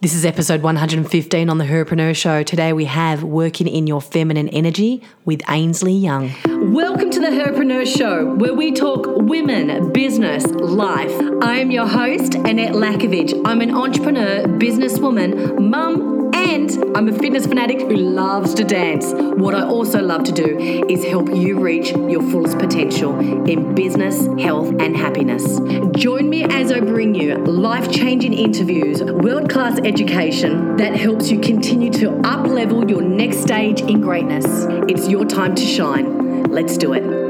This is episode 115 on the Herpreneur Show. Today we have Working in Your Feminine Energy with Ainsley Young. Welcome to the Herpreneur Show, where we talk women, business, life. I am your host, Annette Lakovich. I'm an entrepreneur, businesswoman, mum, I'm a fitness fanatic who loves to dance. What I also love to do is help you reach your fullest potential in business, health, and happiness. Join me as I bring you life changing interviews, world class education that helps you continue to up level your next stage in greatness. It's your time to shine. Let's do it.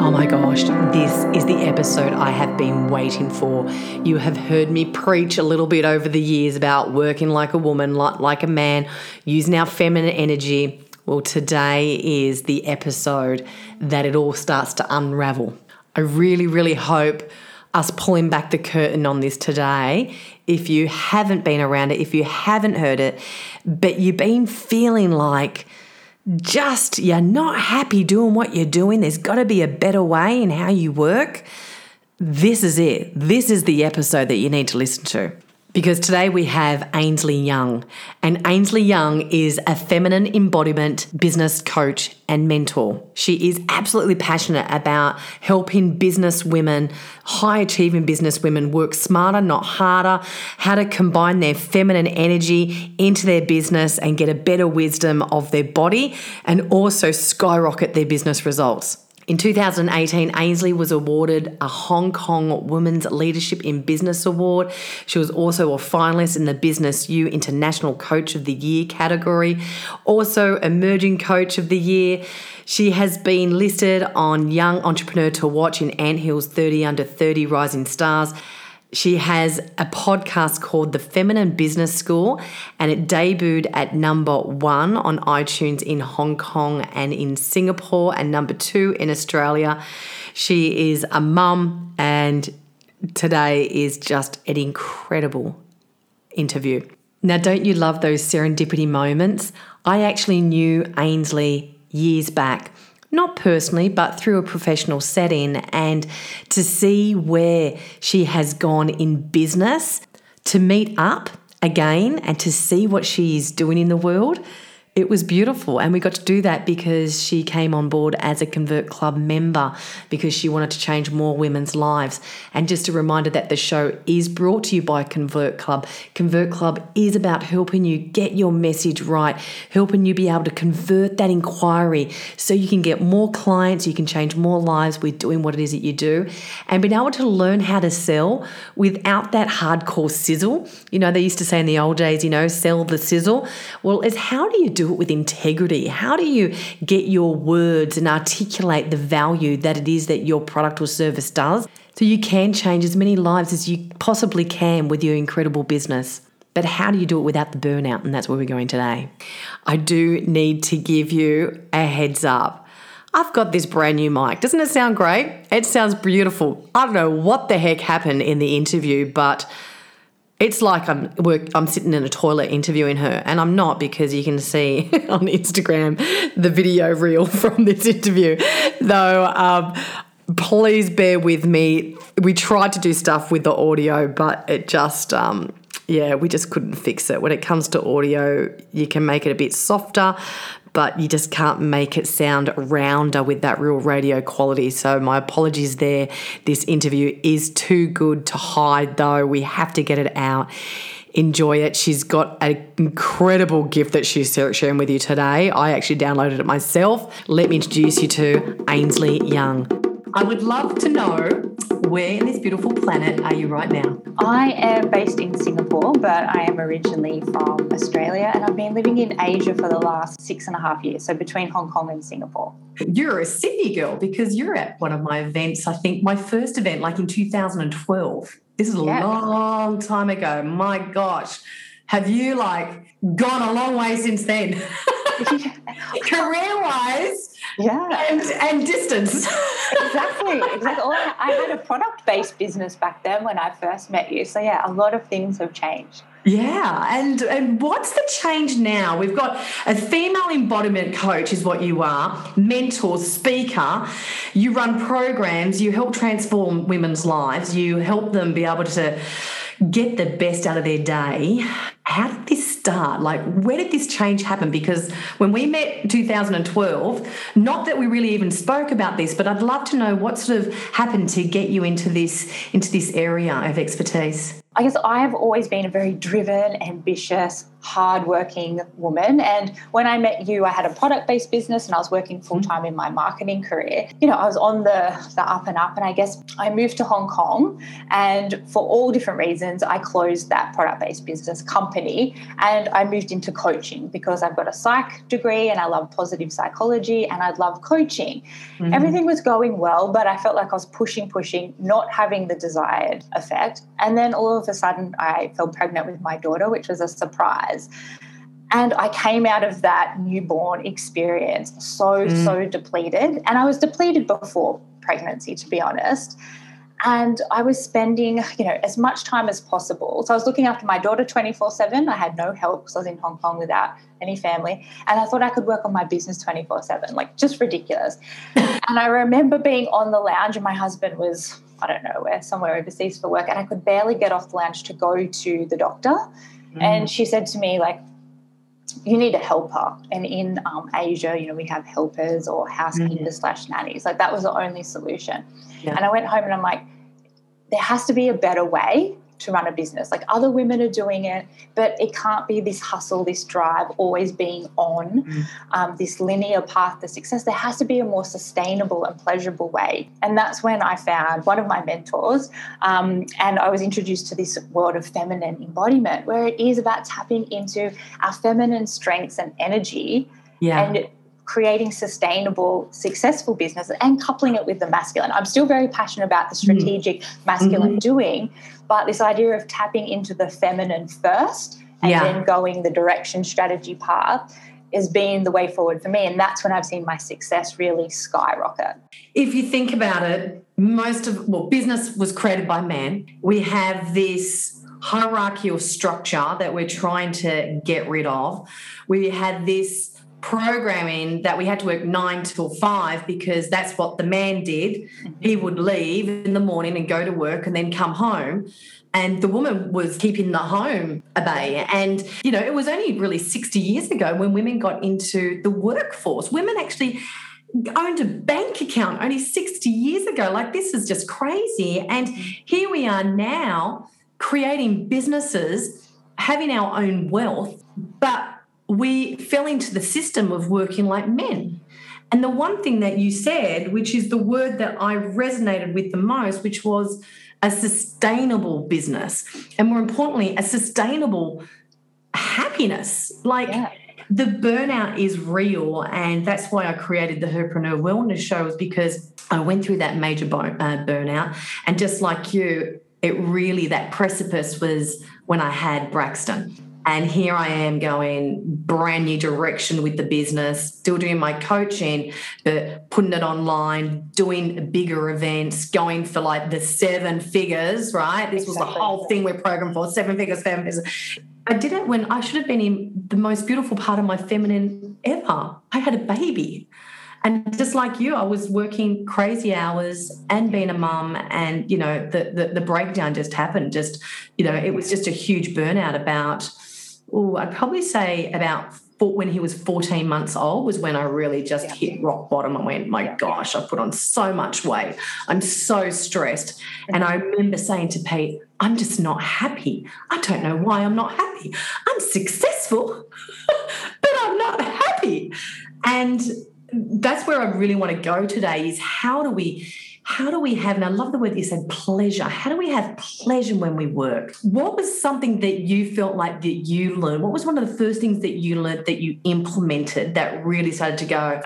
Oh my gosh, this is the episode I have been waiting for. You have heard me preach a little bit over the years about working like a woman, like a man, using our feminine energy. Well, today is the episode that it all starts to unravel. I really, really hope us pulling back the curtain on this today. If you haven't been around it, if you haven't heard it, but you've been feeling like, just you're not happy doing what you're doing, there's got to be a better way in how you work, this is it. This is the episode that you need to listen to because today we have Ainsley Young. And Ainsley Young is a feminine embodiment business coach and mentor. She is absolutely passionate about helping business women, high achieving business women, work smarter, not harder, how to combine their feminine energy into their business and get a better wisdom of their body and also skyrocket their business results. In 2018, Ainsley was awarded a Hong Kong Women's Leadership in Business Award. She was also a finalist in the Business U International Coach of the Year category, also Emerging Coach of the Year. She has been listed on Young Entrepreneur to Watch in Anthill's 30 Under 30 Rising Stars she has a podcast called The Feminine Business School, and it debuted at number one on iTunes in Hong Kong and in Singapore, and number two in Australia. She is a mum, and today is just an incredible interview. Now, don't you love those serendipity moments? I actually knew Ainsley years back not personally, but through a professional setting, and to see where she has gone in business, to meet up again and to see what she is doing in the world it was beautiful. And we got to do that because she came on board as a Convert Club member because she wanted to change more women's lives. And just a reminder that the show is brought to you by Convert Club. Convert Club is about helping you get your message right, helping you be able to convert that inquiry so you can get more clients, you can change more lives with doing what it is that you do, and being able to learn how to sell without that hardcore sizzle. You know, they used to say in the old days, you know, sell the sizzle. Well, it's how do you do it with integrity? How do you get your words and articulate the value that it is that your product or service does so you can change as many lives as you possibly can with your incredible business? But how do you do it without the burnout? And that's where we're going today. I do need to give you a heads up. I've got this brand new mic. Doesn't it sound great? It sounds beautiful. I don't know what the heck happened in the interview, but it's like I'm work I'm sitting in a toilet interviewing her and I'm not because you can see on Instagram the video reel from this interview. Though um, please bear with me. We tried to do stuff with the audio but it just um, yeah, we just couldn't fix it. When it comes to audio, you can make it a bit softer, but you just can't make it sound rounder with that real radio quality. So, my apologies there. This interview is too good to hide, though. We have to get it out. Enjoy it. She's got an incredible gift that she's sharing with you today. I actually downloaded it myself. Let me introduce you to Ainsley Young. I would love to know where in this beautiful planet are you right now? I am based in Singapore, but I am originally from Australia and I've been living in Asia for the last six and a half years, so between Hong Kong and Singapore. You're a Sydney girl because you're at one of my events, I think my first event, like in 2012. This is a yeah. long time ago. My gosh. Have you like gone a long way since then? Career wise, yeah. And and distance. Exactly. Exactly oh, i had a product based business back then when i first met you. So yeah a lot of things have changed. Yeah, and and what's the change now? We've got a female embodiment coach, is what you are, mentor, speaker. You run programs, you help transform women's lives, you help them be able to get the best out of their day. How did this start? Like, where did this change happen? Because when we met 2012, not that we really even spoke about this, but I'd love to know what sort of happened to get you into this into this area of expertise. I guess I have always been a very driven, ambitious, hardworking woman. And when I met you, I had a product based business and I was working full time in my marketing career. You know, I was on the, the up and up. And I guess I moved to Hong Kong. And for all different reasons, I closed that product based business company and I moved into coaching because I've got a psych degree and I love positive psychology and I love coaching. Mm-hmm. Everything was going well, but I felt like I was pushing, pushing, not having the desired effect. And then all of a sudden, I fell pregnant with my daughter, which was a surprise. And I came out of that newborn experience so, mm. so depleted. And I was depleted before pregnancy, to be honest. And I was spending, you know, as much time as possible. So I was looking after my daughter 24 7. I had no help because I was in Hong Kong without any family. And I thought I could work on my business 24 7, like just ridiculous. and I remember being on the lounge, and my husband was, I don't know where, somewhere overseas for work. And I could barely get off the lounge to go to the doctor. Mm. And she said to me, like, you need a helper. And in um, Asia, you know, we have helpers or housekeepers mm-hmm. slash nannies. Like that was the only solution. Yeah. And I went home and I'm like, there has to be a better way to run a business. Like other women are doing it, but it can't be this hustle, this drive, always being on mm. um, this linear path to success. There has to be a more sustainable and pleasurable way. And that's when I found one of my mentors, um, and I was introduced to this world of feminine embodiment, where it is about tapping into our feminine strengths and energy. Yeah. And creating sustainable, successful business and coupling it with the masculine. I'm still very passionate about the mm. strategic mm-hmm. masculine mm-hmm. doing, but this idea of tapping into the feminine first and yeah. then going the direction strategy path has been the way forward for me. And that's when I've seen my success really skyrocket. If you think about it, most of well, business was created by man. We have this hierarchical structure that we're trying to get rid of. We had this programming that we had to work nine till five because that's what the man did. Mm-hmm. He would leave in the morning and go to work and then come home. And the woman was keeping the home a bay. And, you know, it was only really 60 years ago when women got into the workforce. Women actually owned a bank account only 60 years ago. Like, this is just crazy. And here we are now creating businesses, having our own wealth, but we fell into the system of working like men. And the one thing that you said, which is the word that I resonated with the most, which was a sustainable business. And more importantly, a sustainable happiness. Like, yeah. The burnout is real, and that's why I created the Herpreneur Wellness Show, is because I went through that major uh, burnout, and just like you, it really that precipice was when I had Braxton. And here I am going brand new direction with the business, still doing my coaching, but putting it online, doing bigger events, going for like the seven figures, right? This was the whole thing we're programmed for seven figures, seven figures. I did it when I should have been in the most beautiful part of my feminine ever. I had a baby. And just like you, I was working crazy hours and being a mum, and you know, the, the the breakdown just happened. Just, you know, it was just a huge burnout about oh, I'd probably say about four, when he was 14 months old was when I really just yeah. hit rock bottom and went, my yeah. gosh, I've put on so much weight. I'm so stressed. And I remember saying to Pete, I'm just not happy. I don't know why I'm not happy. I'm successful, but I'm not happy. And that's where I really want to go today is how do we how do we have, and I love the word you said, pleasure. How do we have pleasure when we work? What was something that you felt like that you learned? What was one of the first things that you learned that you implemented that really started to go,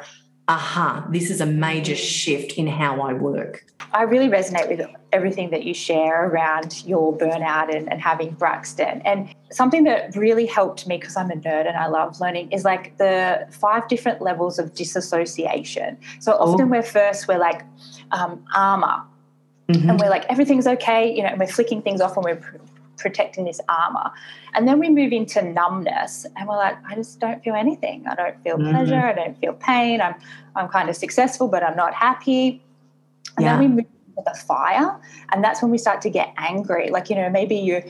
aha, this is a major shift in how I work? I really resonate with everything that you share around your burnout and, and having Braxton. And something that really helped me because I'm a nerd and I love learning is like the five different levels of disassociation. So often oh. we're first, we're like, um, armor. Mm-hmm. And we're like, everything's okay, you know, and we're flicking things off and we're pr- protecting this armor. And then we move into numbness and we're like, I just don't feel anything. I don't feel mm-hmm. pleasure. I don't feel pain. I'm, I'm kind of successful, but I'm not happy. And yeah. then we move into the fire. And that's when we start to get angry. Like, you know, maybe you,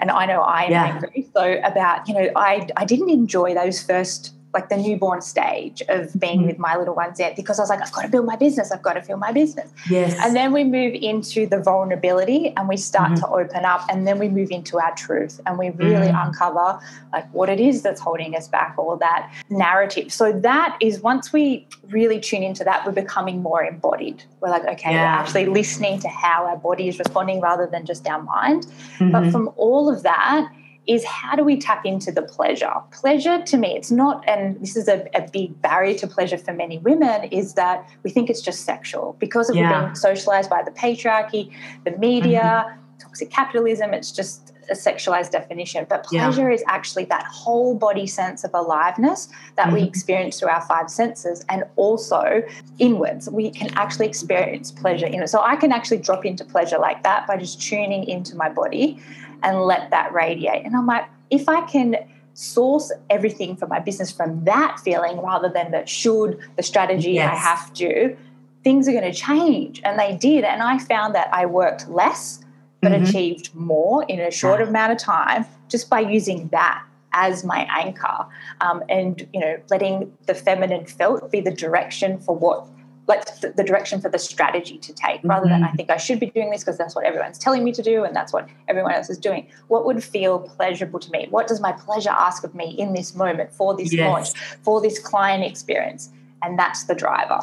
and I know I am yeah. angry. So about, you know, I, I didn't enjoy those first like the newborn stage of being mm. with my little ones yet because I was like, I've got to build my business. I've got to build my business. Yes. And then we move into the vulnerability and we start mm-hmm. to open up and then we move into our truth and we really mm. uncover like what it is that's holding us back, all that narrative. So that is once we really tune into that, we're becoming more embodied. We're like, okay, yeah. we're actually listening to how our body is responding rather than just our mind. Mm-hmm. But from all of that, is how do we tap into the pleasure? Pleasure to me, it's not, and this is a, a big barrier to pleasure for many women, is that we think it's just sexual because of yeah. being socialized by the patriarchy, the media, mm-hmm. toxic capitalism. It's just a sexualized definition. But pleasure yeah. is actually that whole body sense of aliveness that mm-hmm. we experience through our five senses and also inwards. We can actually experience pleasure in it. So I can actually drop into pleasure like that by just tuning into my body and let that radiate. And I'm like, if I can source everything for my business from that feeling rather than the should, the strategy, yes. I have to, things are going to change. And they did. And I found that I worked less but mm-hmm. achieved more in a shorter yeah. amount of time just by using that as my anchor um, and you know letting the feminine felt be the direction for what like the, the direction for the strategy to take rather mm-hmm. than I think I should be doing this because that's what everyone's telling me to do and that's what everyone else is doing. What would feel pleasurable to me? What does my pleasure ask of me in this moment for this yes. launch, for this client experience? And that's the driver.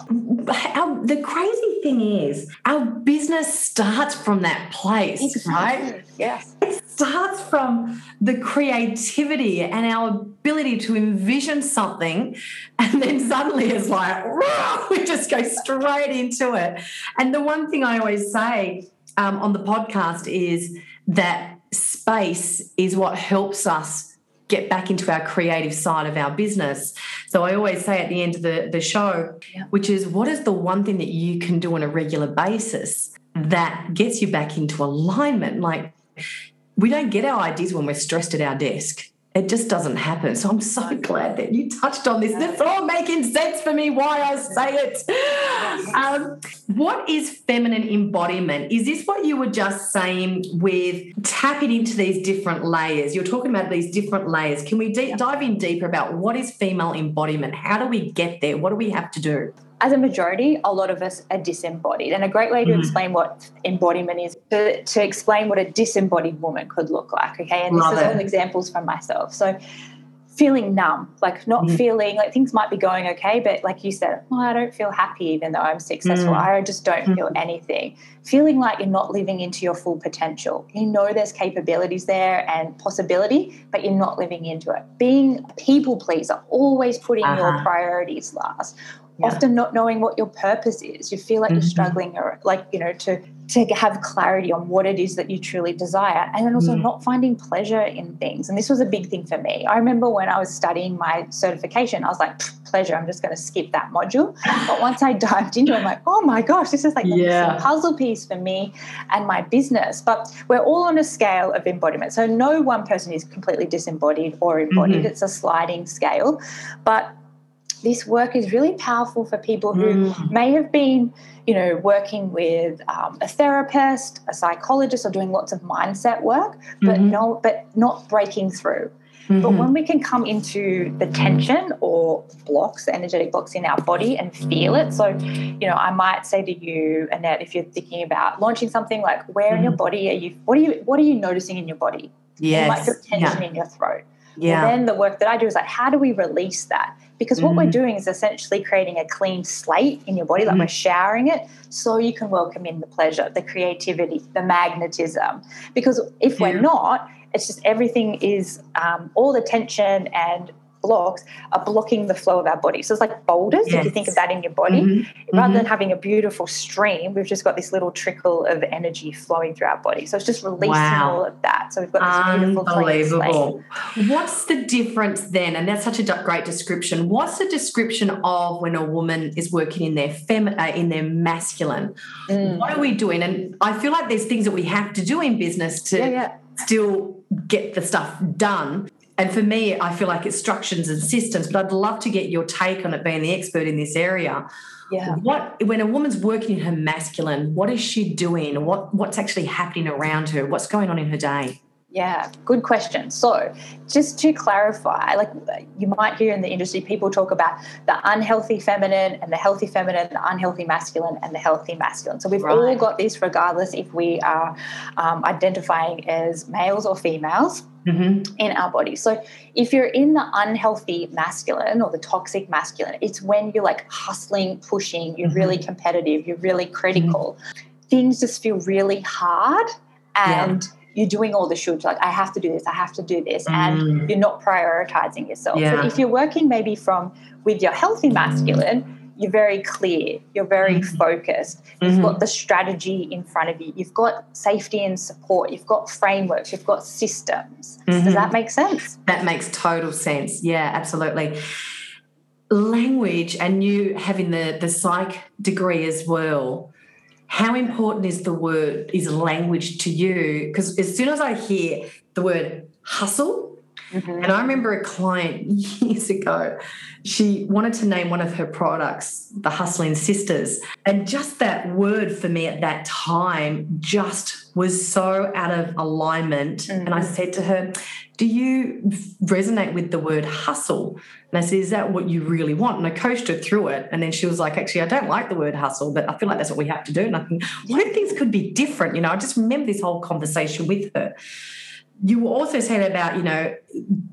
Our, the crazy thing is, our business starts from that place, exactly. right? Yes. It starts from the creativity and our ability to envision something. And then suddenly it's like, we just go straight into it. And the one thing I always say um, on the podcast is that space is what helps us get back into our creative side of our business. So I always say at the end of the, the show, which is what is the one thing that you can do on a regular basis that gets you back into alignment? Like we don't get our ideas when we're stressed at our desk it just doesn't happen. So I'm so glad that you touched on this. It's all making sense for me why I say it. Um, what is feminine embodiment? Is this what you were just saying with tapping into these different layers? You're talking about these different layers. Can we de- dive in deeper about what is female embodiment? How do we get there? What do we have to do? As a majority, a lot of us are disembodied. And a great way to mm. explain what embodiment is to, to explain what a disembodied woman could look like. Okay. And Love this is it. all examples from myself. So feeling numb, like not mm. feeling like things might be going okay, but like you said, well, I don't feel happy even though I'm successful. Mm. I just don't feel mm. anything. Feeling like you're not living into your full potential. You know there's capabilities there and possibility, but you're not living into it. Being a people pleaser, always putting uh-huh. your priorities last, yeah. often not knowing what your purpose is you feel like mm-hmm. you're struggling or like you know to to have clarity on what it is that you truly desire and then also mm. not finding pleasure in things and this was a big thing for me i remember when i was studying my certification i was like pleasure i'm just going to skip that module but once i dived into it i'm like oh my gosh this is like yeah. puzzle piece for me and my business but we're all on a scale of embodiment so no one person is completely disembodied or embodied mm-hmm. it's a sliding scale but this work is really powerful for people who mm. may have been, you know, working with um, a therapist, a psychologist, or doing lots of mindset work, but mm-hmm. no, but not breaking through. Mm-hmm. But when we can come into the tension or blocks, energetic blocks in our body and feel it. So, you know, I might say to you, Annette, if you're thinking about launching something, like where mm-hmm. in your mm-hmm. body are you what are you what are you noticing in your body? Yes. You might feel tension yeah. in your throat. Yeah. And then the work that I do is like, how do we release that? Because what mm. we're doing is essentially creating a clean slate in your body, like mm. we're showering it, so you can welcome in the pleasure, the creativity, the magnetism. Because if yeah. we're not, it's just everything is um, all the tension and blocks are blocking the flow of our body. So it's like boulders, yes. if you think of that in your body. Mm-hmm. Rather mm-hmm. than having a beautiful stream, we've just got this little trickle of energy flowing through our body. So it's just releasing wow. all of that. So we've got this beautiful Unbelievable. What's the difference then? And that's such a great description. What's the description of when a woman is working in their fem uh, in their masculine? Mm. What are we doing? And I feel like there's things that we have to do in business to yeah, yeah. still get the stuff done and for me, I feel like it's structures and systems, but I'd love to get your take on it being the expert in this area. Yeah. What when a woman's working in her masculine, what is she doing? What what's actually happening around her? What's going on in her day? Yeah, good question. So, just to clarify, like you might hear in the industry, people talk about the unhealthy feminine and the healthy feminine, the unhealthy masculine and the healthy masculine. So, we've right. all got this regardless if we are um, identifying as males or females. Mm-hmm. In our body. So, if you're in the unhealthy masculine or the toxic masculine, it's when you're like hustling, pushing, you're mm-hmm. really competitive, you're really critical. Mm-hmm. Things just feel really hard and yeah you're doing all the shoulds like i have to do this i have to do this mm. and you're not prioritizing yourself yeah. so if you're working maybe from with your healthy masculine you're very clear you're very mm-hmm. focused you've mm-hmm. got the strategy in front of you you've got safety and support you've got frameworks you've got systems mm-hmm. does that make sense that makes total sense yeah absolutely language and you having the the psych degree as well how important is the word is language to you because as soon as i hear the word hustle mm-hmm. and i remember a client years ago she wanted to name one of her products the hustling sisters and just that word for me at that time just was so out of alignment mm-hmm. and i mm-hmm. said to her do you resonate with the word hustle? And I said, is that what you really want? And I coached her through it. And then she was like, actually, I don't like the word hustle, but I feel like that's what we have to do. And I think, what if things could be different? You know, I just remember this whole conversation with her. You were also saying about, you know,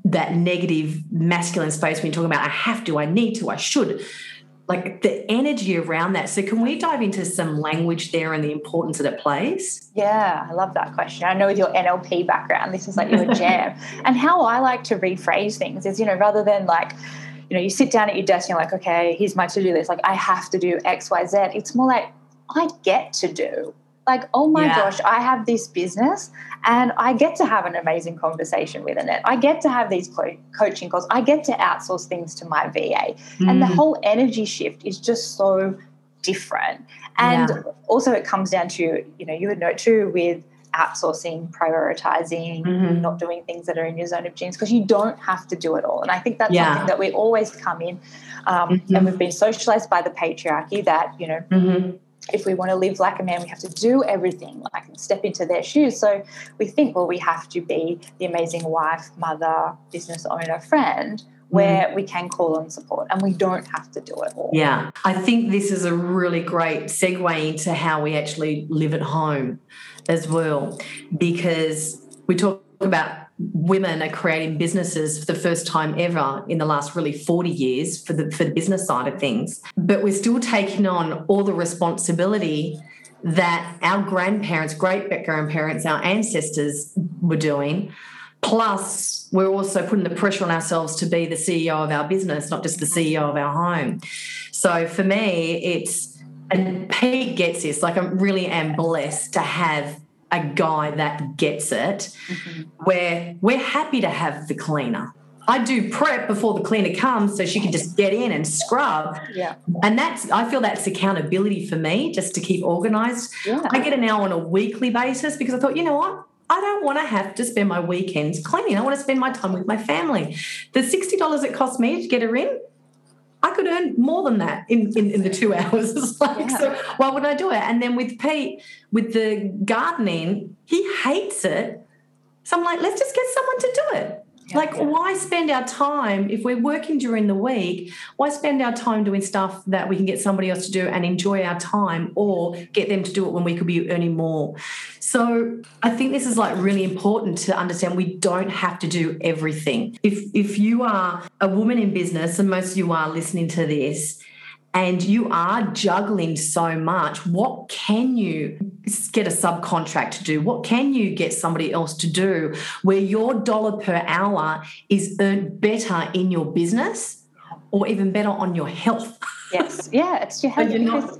that negative masculine space when you're talking about I have to, I need to, I should like the energy around that. So, can we dive into some language there and the importance that it plays? Yeah, I love that question. I know with your NLP background, this is like your jam. and how I like to rephrase things is, you know, rather than like, you know, you sit down at your desk and you're like, okay, here's my to do list. Like, I have to do X, Y, Z. It's more like, I get to do like, oh my yeah. gosh, I have this business and I get to have an amazing conversation with it. I get to have these co- coaching calls. I get to outsource things to my VA. Mm. And the mm. whole energy shift is just so different. And yeah. also, it comes down to, you know, you would know too with outsourcing, prioritizing, mm-hmm. not doing things that are in your zone of genius because you don't have to do it all. And I think that's yeah. something that we always come in um, mm-hmm. and we've been socialized by the patriarchy that, you know, mm-hmm if we want to live like a man, we have to do everything, like step into their shoes. So we think, well, we have to be the amazing wife, mother, business owner, friend, where mm. we can call on support and we don't have to do it all. Yeah. I think this is a really great segue into how we actually live at home as well, because we talk about women are creating businesses for the first time ever in the last really 40 years for the for the business side of things. But we're still taking on all the responsibility that our grandparents great grandparents our ancestors were doing. Plus we're also putting the pressure on ourselves to be the CEO of our business not just the CEO of our home. So for me it's and Pete gets this like I really am blessed to have a guy that gets it, mm-hmm. where we're happy to have the cleaner. I do prep before the cleaner comes so she can just get in and scrub. Yeah. And that's I feel that's accountability for me just to keep organized. Yeah. I get an hour on a weekly basis because I thought, you know what? I don't want to have to spend my weekends cleaning. I want to spend my time with my family. The $60 it cost me to get her in, I could earn more than that in, in, in the two hours. like, yeah. so why would I do it? And then with Pete, with the gardening, he hates it. So I'm like, let's just get someone to do it. Yeah, like, yeah. why spend our time if we're working during the week? Why spend our time doing stuff that we can get somebody else to do and enjoy our time, or get them to do it when we could be earning more? So, I think this is like really important to understand. We don't have to do everything. If if you are a woman in business, and most of you are listening to this, and you are juggling so much, what can you get a subcontract to do? What can you get somebody else to do where your dollar per hour is earned better in your business or even better on your health? Yes. Yeah. It's your health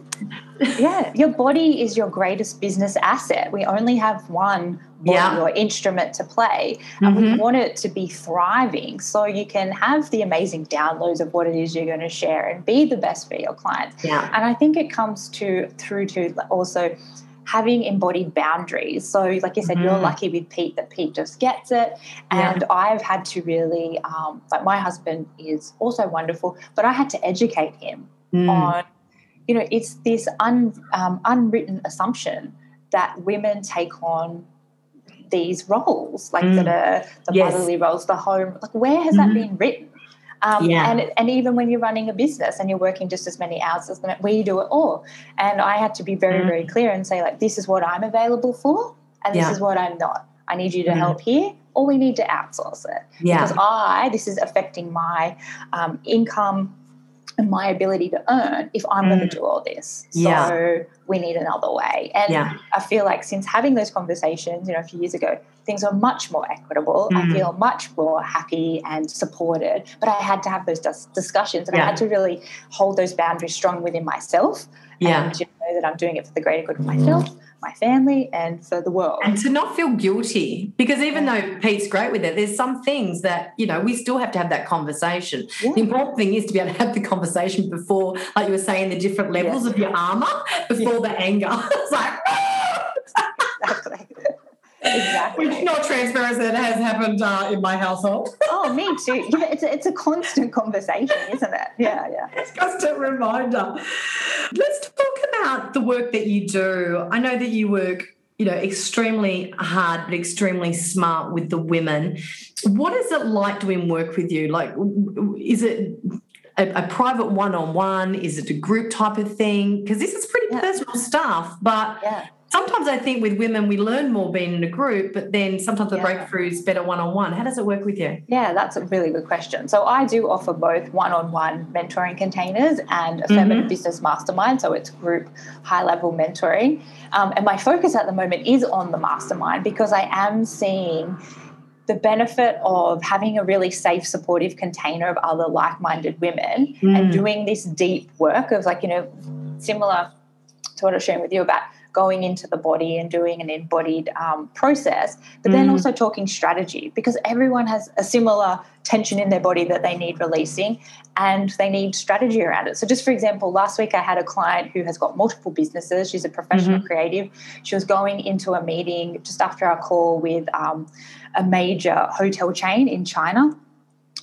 yeah, your body is your greatest business asset. We only have one body yeah. or instrument to play, and mm-hmm. we want it to be thriving so you can have the amazing downloads of what it is you're going to share and be the best for your clients. Yeah. And I think it comes to through to also having embodied boundaries. So, like you said, mm. you're lucky with Pete that Pete just gets it. And yeah. I've had to really, um, like, my husband is also wonderful, but I had to educate him mm. on you know, it's this un, um, unwritten assumption that women take on these roles, like mm. that are the yes. motherly roles, the home. Like, where has mm-hmm. that been written? Um, yeah. and, and even when you're running a business and you're working just as many hours as them, we do it all. And I had to be very, mm. very clear and say, like, this is what I'm available for, and this yeah. is what I'm not. I need you to mm. help here, or we need to outsource it. Yeah. Because I, this is affecting my um, income my ability to earn if I'm mm. going to do all this. So yeah. we need another way. And yeah. I feel like since having those conversations, you know, a few years ago, things are much more equitable. Mm. I feel much more happy and supported. But I had to have those dis- discussions and yeah. I had to really hold those boundaries strong within myself. Yeah. And you know that I'm doing it for the greater good of myself my family and for the world. And to not feel guilty, because even though Pete's great with it, there's some things that, you know, we still have to have that conversation. Yeah. The important thing is to be able to have the conversation before, like you were saying, the different levels yes. of your armor before the anger. it's like, exactly. Exactly. Which not transparency that has happened uh, in my household. oh, me too. Yeah, it's a, it's a constant conversation, isn't it? Yeah, yeah. It's a constant reminder. Let's talk about the work that you do. I know that you work you know extremely hard but extremely smart with the women what is it like doing work with you like is it a, a private one-on-one is it a group type of thing because this is pretty yeah. personal stuff but yeah sometimes I think with women we learn more being in a group, but then sometimes the yeah. breakthrough is better one on one. How does it work with you? Yeah, that's a really good question. So I do offer both one on one mentoring containers and a feminine mm-hmm. business mastermind. So it's group high level mentoring. Um, and my focus at the moment is on the mastermind because I am seeing the benefit of having a really safe, supportive container of other like minded women mm. and doing this deep work of like, you know, similar to what I was sharing with you about going into the body and doing an embodied um, process, but then mm. also talking strategy because everyone has a similar tension in their body that they need releasing and they need strategy around it. So, just for example, last week I had a client who has got multiple businesses. She's a professional mm-hmm. creative. She was going into a meeting just after our call with um, a major hotel chain in China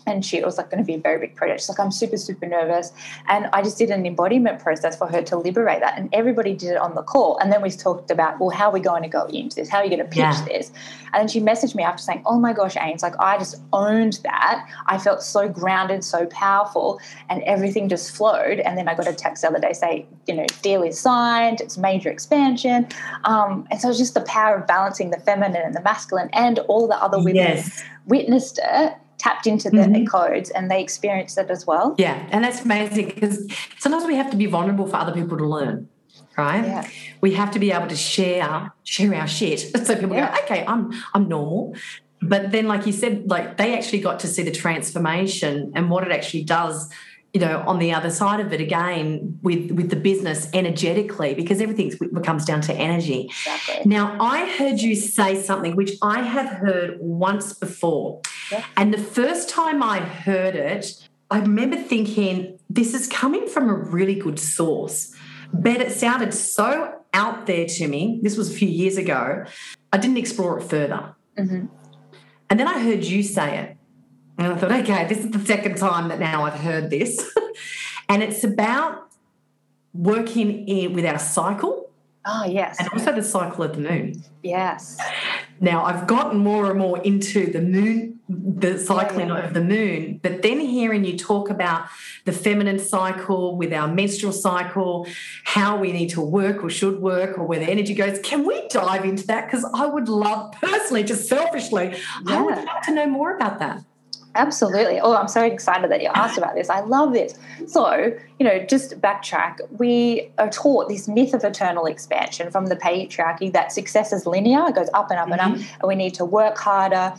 and she it was like going to be a very big project. She's like, I'm super, super nervous. And I just did an embodiment process for her to liberate that. And everybody did it on the call. And then we talked about, well, how are we going to go into this? How are you going to pitch yeah. this? And then she messaged me after saying, Oh my gosh, Ains, like I just owned that. I felt so grounded, so powerful, and everything just flowed. And then I got a text the other day say, you know, deal is signed, it's major expansion. Um, and so it's just the power of balancing the feminine and the masculine and all the other women yes. witnessed it tapped into the mm-hmm. codes and they experienced it as well. Yeah, and that's amazing because sometimes we have to be vulnerable for other people to learn. Right? Yeah. We have to be able to share share our shit. So people yeah. go, okay, I'm I'm normal. But then, like you said, like they actually got to see the transformation and what it actually does you know on the other side of it again with with the business energetically because everything comes down to energy exactly. now i heard you say something which i have heard once before yeah. and the first time i heard it i remember thinking this is coming from a really good source but it sounded so out there to me this was a few years ago i didn't explore it further mm-hmm. and then i heard you say it and I thought, okay, this is the second time that now I've heard this. and it's about working in, with our cycle. Oh, yes. And also the cycle of the moon. Yes. Now, I've gotten more and more into the moon, the cycling yeah, yeah. of the moon, but then hearing you talk about the feminine cycle with our menstrual cycle, how we need to work or should work, or where the energy goes, can we dive into that? Because I would love, personally, just selfishly, yeah. I would love to know more about that. Absolutely. Oh, I'm so excited that you asked about this. I love this. So, you know, just backtrack. We are taught this myth of eternal expansion from the patriarchy that success is linear, it goes up and up mm-hmm. and up, mm-hmm. and we need to work harder,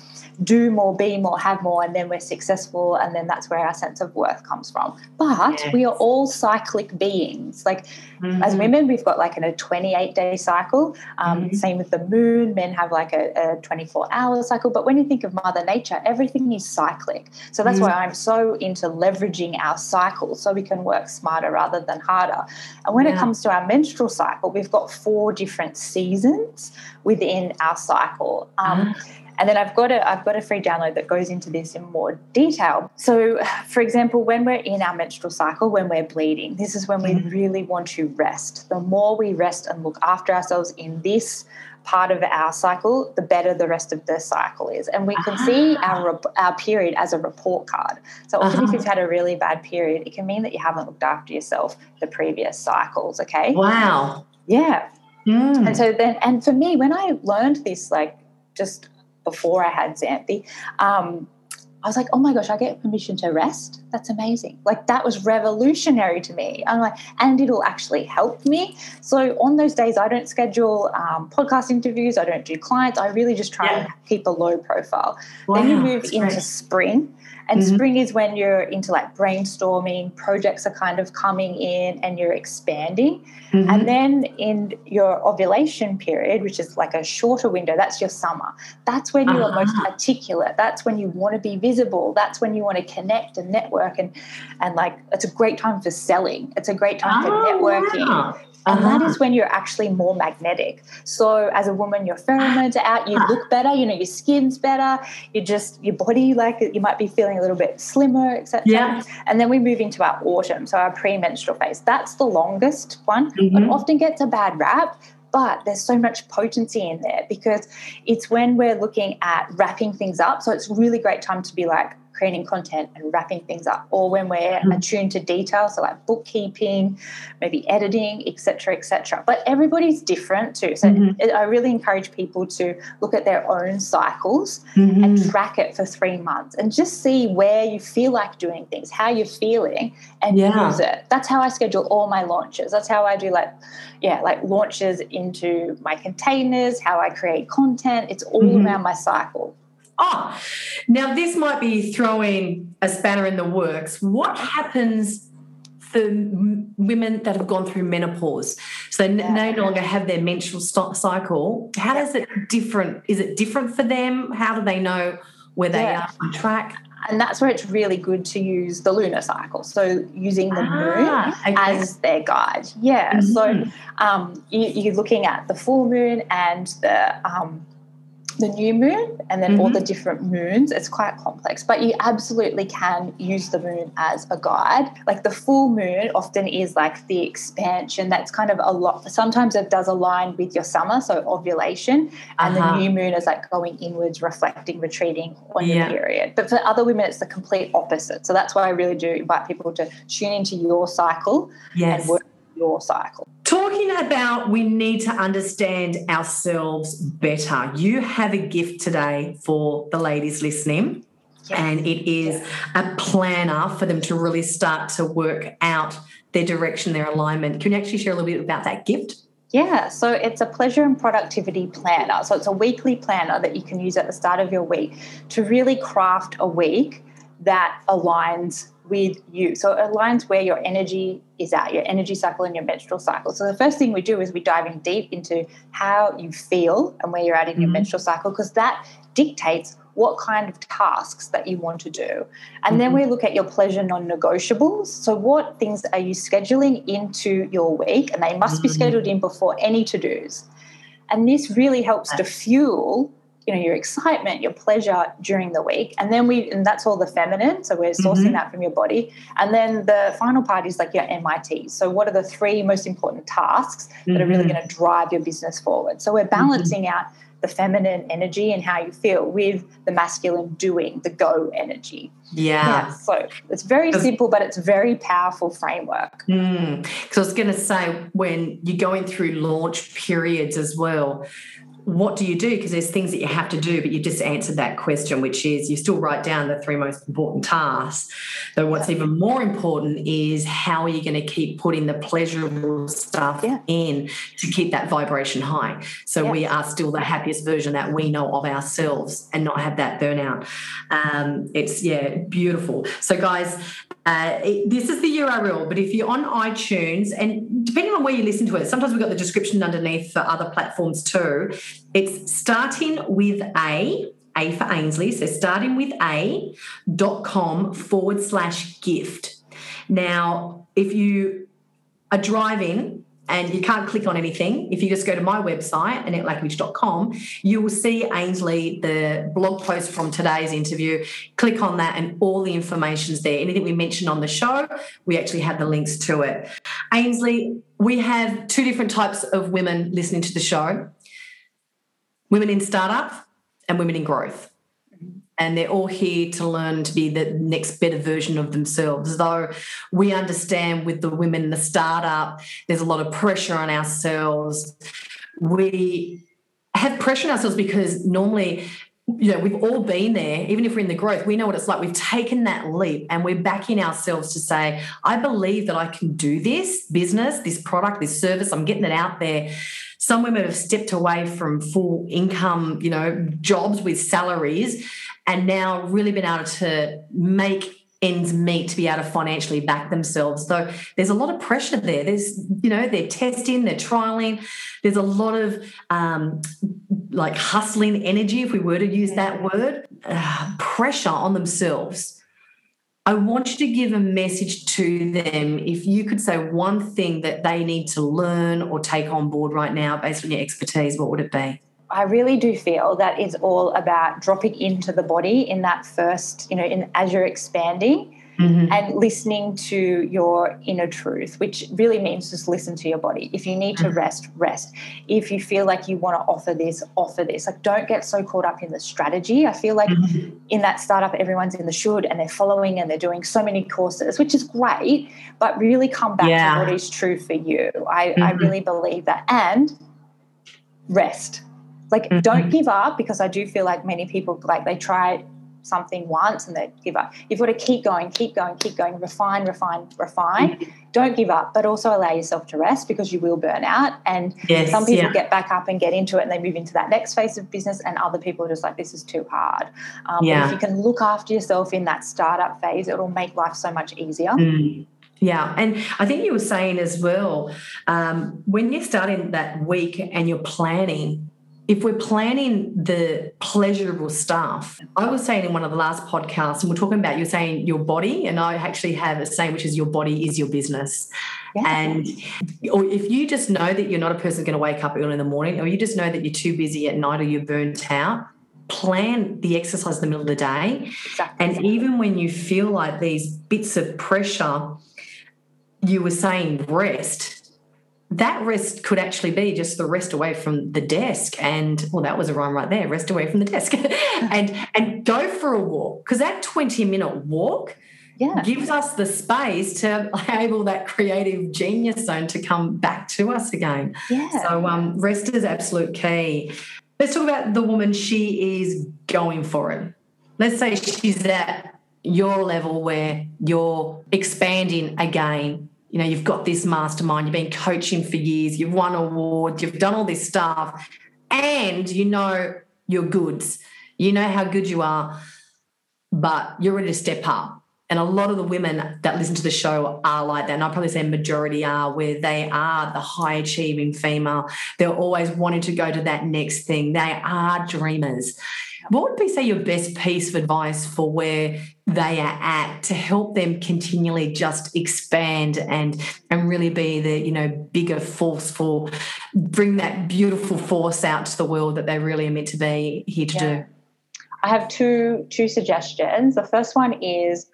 do more, be more, have more, and then we're successful, and then that's where our sense of worth comes from. But yes. we are all cyclic beings. Like mm-hmm. as women, we've got like in a 28 day cycle. Um, mm-hmm. Same with the moon. Men have like a, a 24 hour cycle. But when you think of Mother Nature, everything is cyclic. So that's why mm. I'm so into leveraging our cycle so we can work smarter rather than harder. And when yeah. it comes to our menstrual cycle, we've got four different seasons within our cycle. Um, mm-hmm And then I've got a I've got a free download that goes into this in more detail. So, for example, when we're in our menstrual cycle, when we're bleeding, this is when we mm-hmm. really want to rest. The more we rest and look after ourselves in this part of our cycle, the better the rest of the cycle is. And we can see ah. our our period as a report card. So often, uh-huh. if you've had a really bad period, it can mean that you haven't looked after yourself the previous cycles. Okay. Wow. Yeah. Mm. And so then, and for me, when I learned this, like just before I had Xanthi, um, I was like, oh my gosh, I get permission to rest. That's amazing. Like that was revolutionary to me. I'm like, and it'll actually help me. So on those days, I don't schedule um, podcast interviews. I don't do clients. I really just try yeah. and keep a low profile. Wow, then you move into great. spring and mm-hmm. spring is when you're into like brainstorming, projects are kind of coming in and you're expanding. Mm-hmm. And then in your ovulation period, which is like a shorter window, that's your summer. That's when you're uh-huh. most articulate. That's when you want to be visible. That's when you want to connect and network and and like it's a great time for selling. It's a great time oh, for networking. Wow. And uh-huh. that is when you're actually more magnetic. So as a woman, your pheromones are out, you look better, you know, your skin's better, you just your body like you might be feeling a little bit slimmer, etc. Yeah. And then we move into our autumn, so our premenstrual phase. That's the longest one. Mm-hmm. It often gets a bad rap but there's so much potency in there because it's when we're looking at wrapping things up. So it's really great time to be like, creating content and wrapping things up, or when we're mm-hmm. attuned to detail, so like bookkeeping, maybe editing, etc., etc. But everybody's different too. So mm-hmm. it, I really encourage people to look at their own cycles mm-hmm. and track it for three months and just see where you feel like doing things, how you're feeling, and yeah. use it. That's how I schedule all my launches. That's how I do like, yeah, like launches into my containers, how I create content. It's all mm-hmm. around my cycle. Oh, now this might be throwing a spanner in the works. What happens for women that have gone through menopause? So yeah. no longer have their menstrual cycle. How does it different? Is it different for them? How do they know where they yeah. are on track? and that's where it's really good to use the lunar cycle. So using the ah, moon okay. as their guide. Yeah. Mm-hmm. So um, you, are looking at the full moon and the um, the new moon and then mm-hmm. all the different moons. It's quite complex, but you absolutely can use the moon as a guide. Like the full moon often is like the expansion. That's kind of a lot. Sometimes it does align with your summer, so ovulation, and uh-huh. the new moon is like going inwards, reflecting, retreating on yeah. your period. But for other women, it's the complete opposite. So that's why I really do invite people to tune into your cycle yes. and work your cycle. Talking about we need to understand ourselves better. You have a gift today for the ladies listening. And it is a planner for them to really start to work out their direction, their alignment. Can you actually share a little bit about that gift? Yeah, so it's a pleasure and productivity planner. So it's a weekly planner that you can use at the start of your week to really craft a week that aligns with you. So it aligns where your energy is at, your energy cycle and your menstrual cycle. So the first thing we do is we dive in deep into how you feel and where you're at in mm-hmm. your menstrual cycle, because that dictates what kind of tasks that you want to do. And mm-hmm. then we look at your pleasure non negotiables. So, what things are you scheduling into your week? And they must mm-hmm. be scheduled in before any to dos. And this really helps to fuel you know your excitement your pleasure during the week and then we and that's all the feminine so we're sourcing mm-hmm. that from your body and then the final part is like your mit so what are the three most important tasks mm-hmm. that are really mm-hmm. going to drive your business forward so we're mm-hmm. balancing mm-hmm. out the feminine energy and how you feel with the masculine doing the go energy yeah. yeah so it's very simple but it's very powerful framework because mm, i was going to say when you're going through launch periods as well what do you do? Because there's things that you have to do, but you just answered that question, which is you still write down the three most important tasks. But what's yeah. even more important is how are you going to keep putting the pleasurable stuff yeah. in to keep that vibration high? So yeah. we are still the happiest version that we know of ourselves and not have that burnout. Um, it's, yeah, beautiful. So, guys, uh, it, this is the URL, but if you're on iTunes, and depending on where you listen to it, sometimes we've got the description underneath for other platforms too. It's starting with a, A for Ainsley, so starting with a dot com forward slash gift. Now, if you are driving and you can't click on anything. If you just go to my website, AnnetteLakovich.com, you will see Ainsley, the blog post from today's interview. Click on that, and all the information's there. Anything we mentioned on the show, we actually have the links to it. Ainsley, we have two different types of women listening to the show women in startup and women in growth and they're all here to learn to be the next better version of themselves. Though we understand with the women in the startup, there's a lot of pressure on ourselves. We have pressure on ourselves because normally you know, we've all been there, even if we're in the growth, we know what it's like. We've taken that leap and we're backing ourselves to say, I believe that I can do this business, this product, this service, I'm getting it out there. Some women have stepped away from full income, you know, jobs with salaries and now really been able to make ends meet to be able to financially back themselves. So there's a lot of pressure there. There's, you know, they're testing, they're trialing. There's a lot of um, like hustling energy, if we were to use that word, uh, pressure on themselves. I want you to give a message to them. If you could say one thing that they need to learn or take on board right now based on your expertise, what would it be? I really do feel that it's all about dropping into the body in that first, you know, in as you're expanding mm-hmm. and listening to your inner truth, which really means just listen to your body. If you need to mm-hmm. rest, rest. If you feel like you want to offer this, offer this. Like don't get so caught up in the strategy. I feel like mm-hmm. in that startup, everyone's in the should and they're following and they're doing so many courses, which is great, but really come back yeah. to what is true for you. I, I mm-hmm. really believe that. And rest like, mm-hmm. don't give up because I do feel like many people, like, they try something once and they give up. You've got to keep going, keep going, keep going, refine, refine, refine. Mm-hmm. Don't give up, but also allow yourself to rest because you will burn out. And yes, some people yeah. get back up and get into it and they move into that next phase of business, and other people are just like, this is too hard. Um, yeah. if you can look after yourself in that startup phase, it will make life so much easier. Mm. Yeah, and I think you were saying as well, um, when you're starting that week and you're planning, if we're planning the pleasurable stuff, I was saying in one of the last podcasts, and we're talking about you're saying your body, and I actually have a saying which is your body is your business. Yeah. And or if you just know that you're not a person going to wake up early in the morning, or you just know that you're too busy at night or you're burnt out, plan the exercise in the middle of the day. Exactly. And even when you feel like these bits of pressure, you were saying rest that rest could actually be just the rest away from the desk and well that was a rhyme right there rest away from the desk. And and go for a walk because that 20 minute walk yeah. gives us the space to enable that creative genius zone to come back to us again. Yeah. so um, rest is absolute key. Let's talk about the woman she is going for it. Let's say she's at your level where you're expanding again you know, you've got this mastermind, you've been coaching for years, you've won awards, you've done all this stuff, and you know your goods. You know how good you are, but you're ready to step up. And a lot of the women that listen to the show are like that. And I'd probably say majority are where they are the high achieving female. They're always wanting to go to that next thing. They are dreamers. What would be, say, your best piece of advice for where they are at to help them continually just expand and and really be the you know bigger force for bring that beautiful force out to the world that they really are meant to be here to yeah. do? I have two two suggestions. The first one is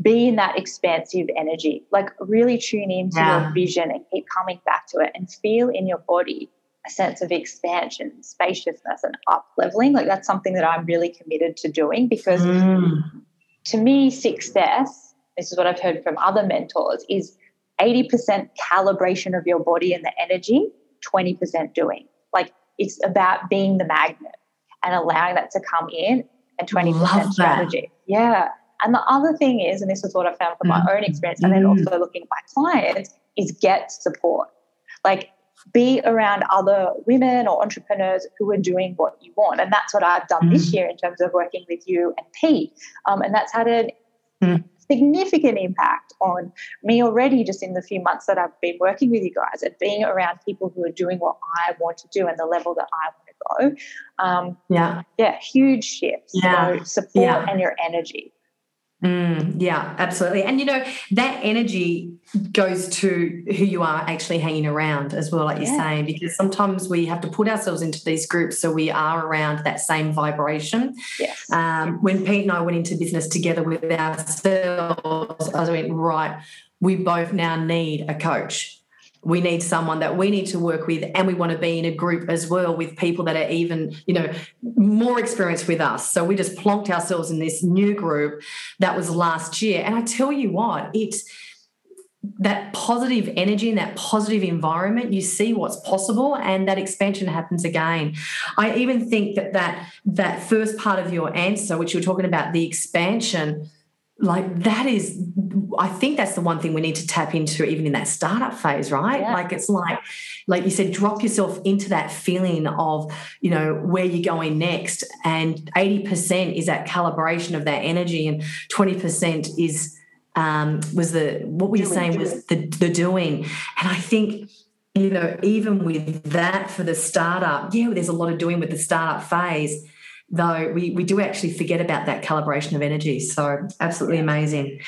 be in that expansive energy, like really tune into yeah. your vision and keep coming back to it and feel in your body a sense of expansion, spaciousness, and up leveling. Like that's something that I'm really committed to doing because mm. to me, success, this is what I've heard from other mentors, is 80% calibration of your body and the energy, 20% doing. Like it's about being the magnet and allowing that to come in and 20% strategy. Yeah. And the other thing is, and this is what I found from mm. my own experience, and then mm. also looking at my clients, is get support. Like be around other women or entrepreneurs who are doing what you want. And that's what I've done mm. this year in terms of working with you and Pete. Um, and that's had a mm. significant impact on me already just in the few months that I've been working with you guys and being around people who are doing what I want to do and the level that I want to go. Um, yeah. Yeah, huge shifts. Yeah. So support yeah. and your energy. Mm, yeah, absolutely. And you know, that energy goes to who you are actually hanging around as well, like yeah. you're saying, because sometimes we have to put ourselves into these groups so we are around that same vibration. Yes. Um, when Pete and I went into business together with ourselves, I went, right, we both now need a coach we need someone that we need to work with and we want to be in a group as well with people that are even you know more experienced with us. So we just plonked ourselves in this new group that was last year. And i tell you what it's that positive energy and that positive environment you see what's possible and that expansion happens again. I even think that that that first part of your answer which you were talking about the expansion like that is i think that's the one thing we need to tap into even in that startup phase right? Yeah. like it's like like you said drop yourself into that feeling of you know where you're going next. And 80% is that calibration of that energy and 20% is um was the what were you doing, saying was the the doing. And i think you know even with that for the startup yeah there's a lot of doing with the startup phase though we, we do actually forget about that calibration of energy. So, absolutely amazing.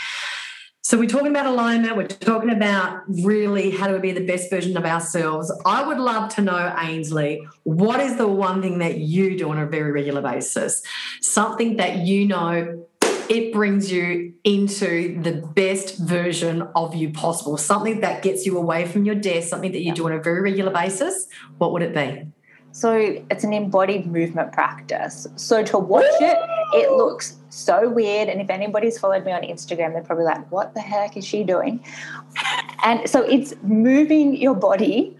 So, we're talking about alignment, we're talking about really how do we be the best version of ourselves. I would love to know, Ainsley, what is the one thing that you do on a very regular basis? Something that you know it brings you into the best version of you possible, something that gets you away from your desk, something that you do on a very regular basis. What would it be? So it's an embodied movement practice. So to watch it, it looks so weird. And if anybody's followed me on Instagram, they're probably like, what the heck is she doing? And so it's moving your body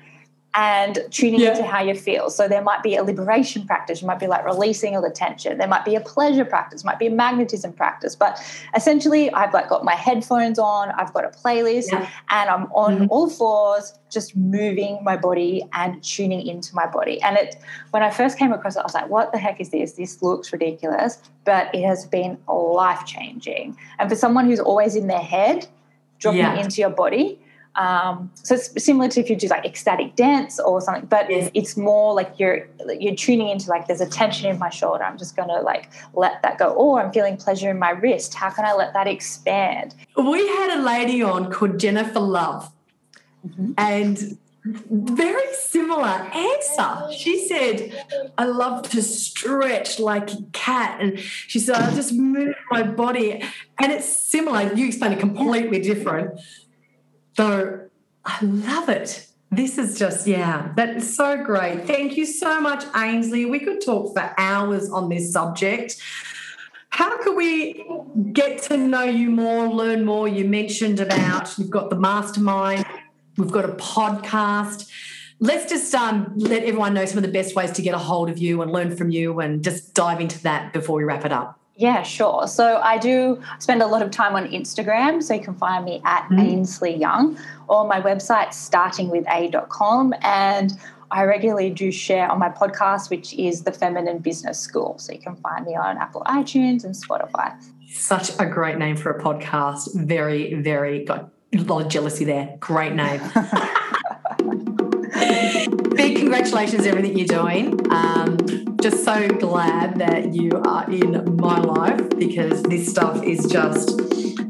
and tuning yeah. into how you feel. So there might be a liberation practice, you might be like releasing all the tension. There might be a pleasure practice, might be a magnetism practice. But essentially, I've like got my headphones on, I've got a playlist, yeah. and I'm on mm-hmm. all fours, just moving my body and tuning into my body. And it when I first came across it, I was like, what the heck is this? This looks ridiculous, but it has been life changing. And for someone who's always in their head, dropping yeah. into your body um, so it's similar to if you do like ecstatic dance or something, but yes. it's more like you're you're tuning into like there's a tension in my shoulder. I'm just gonna like let that go. Or I'm feeling pleasure in my wrist. How can I let that expand? We had a lady on called Jennifer Love, mm-hmm. and very similar answer. She said, I love to stretch like a cat. And she said, I just move my body. And it's similar. You explained it completely different. So I love it. This is just, yeah, that's so great. Thank you so much, Ainsley. We could talk for hours on this subject. How could we get to know you more, learn more? You mentioned about you've got the mastermind, we've got a podcast. Let's just um, let everyone know some of the best ways to get a hold of you and learn from you and just dive into that before we wrap it up. Yeah, sure. So I do spend a lot of time on Instagram. So you can find me at mm. Ainsley Young or my website, startingwitha.com. And I regularly do share on my podcast, which is the Feminine Business School. So you can find me on Apple iTunes and Spotify. Such a great name for a podcast. Very, very got a lot of jealousy there. Great name. Big congratulations, everything you're doing. Um, just so glad that you are in my life because this stuff is just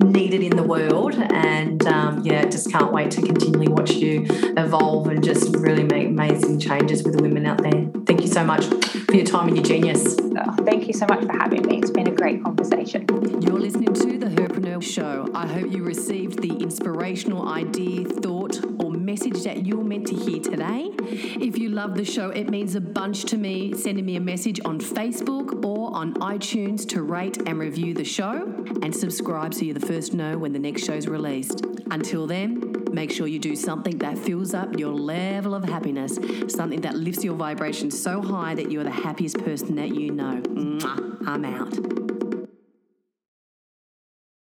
needed in the world. And um, yeah, just can't wait to continually watch you evolve and just really make amazing changes with the women out there. Thank you so much for your time and your genius. Oh, thank you so much for having me. It's been a great conversation. You're listening to the Herpreneur Show. I hope you received the inspirational idea, thought, or message that you're meant to hear today. If you love the show, it means a bunch to me sending me a message on Facebook or on iTunes to rate and review the show and subscribe so you're the first to know when the next show's released. Until then, make sure you do something that fills up your level of happiness, something that lifts your vibration so high that you're the happiest person that you know. Mwah, I'm out.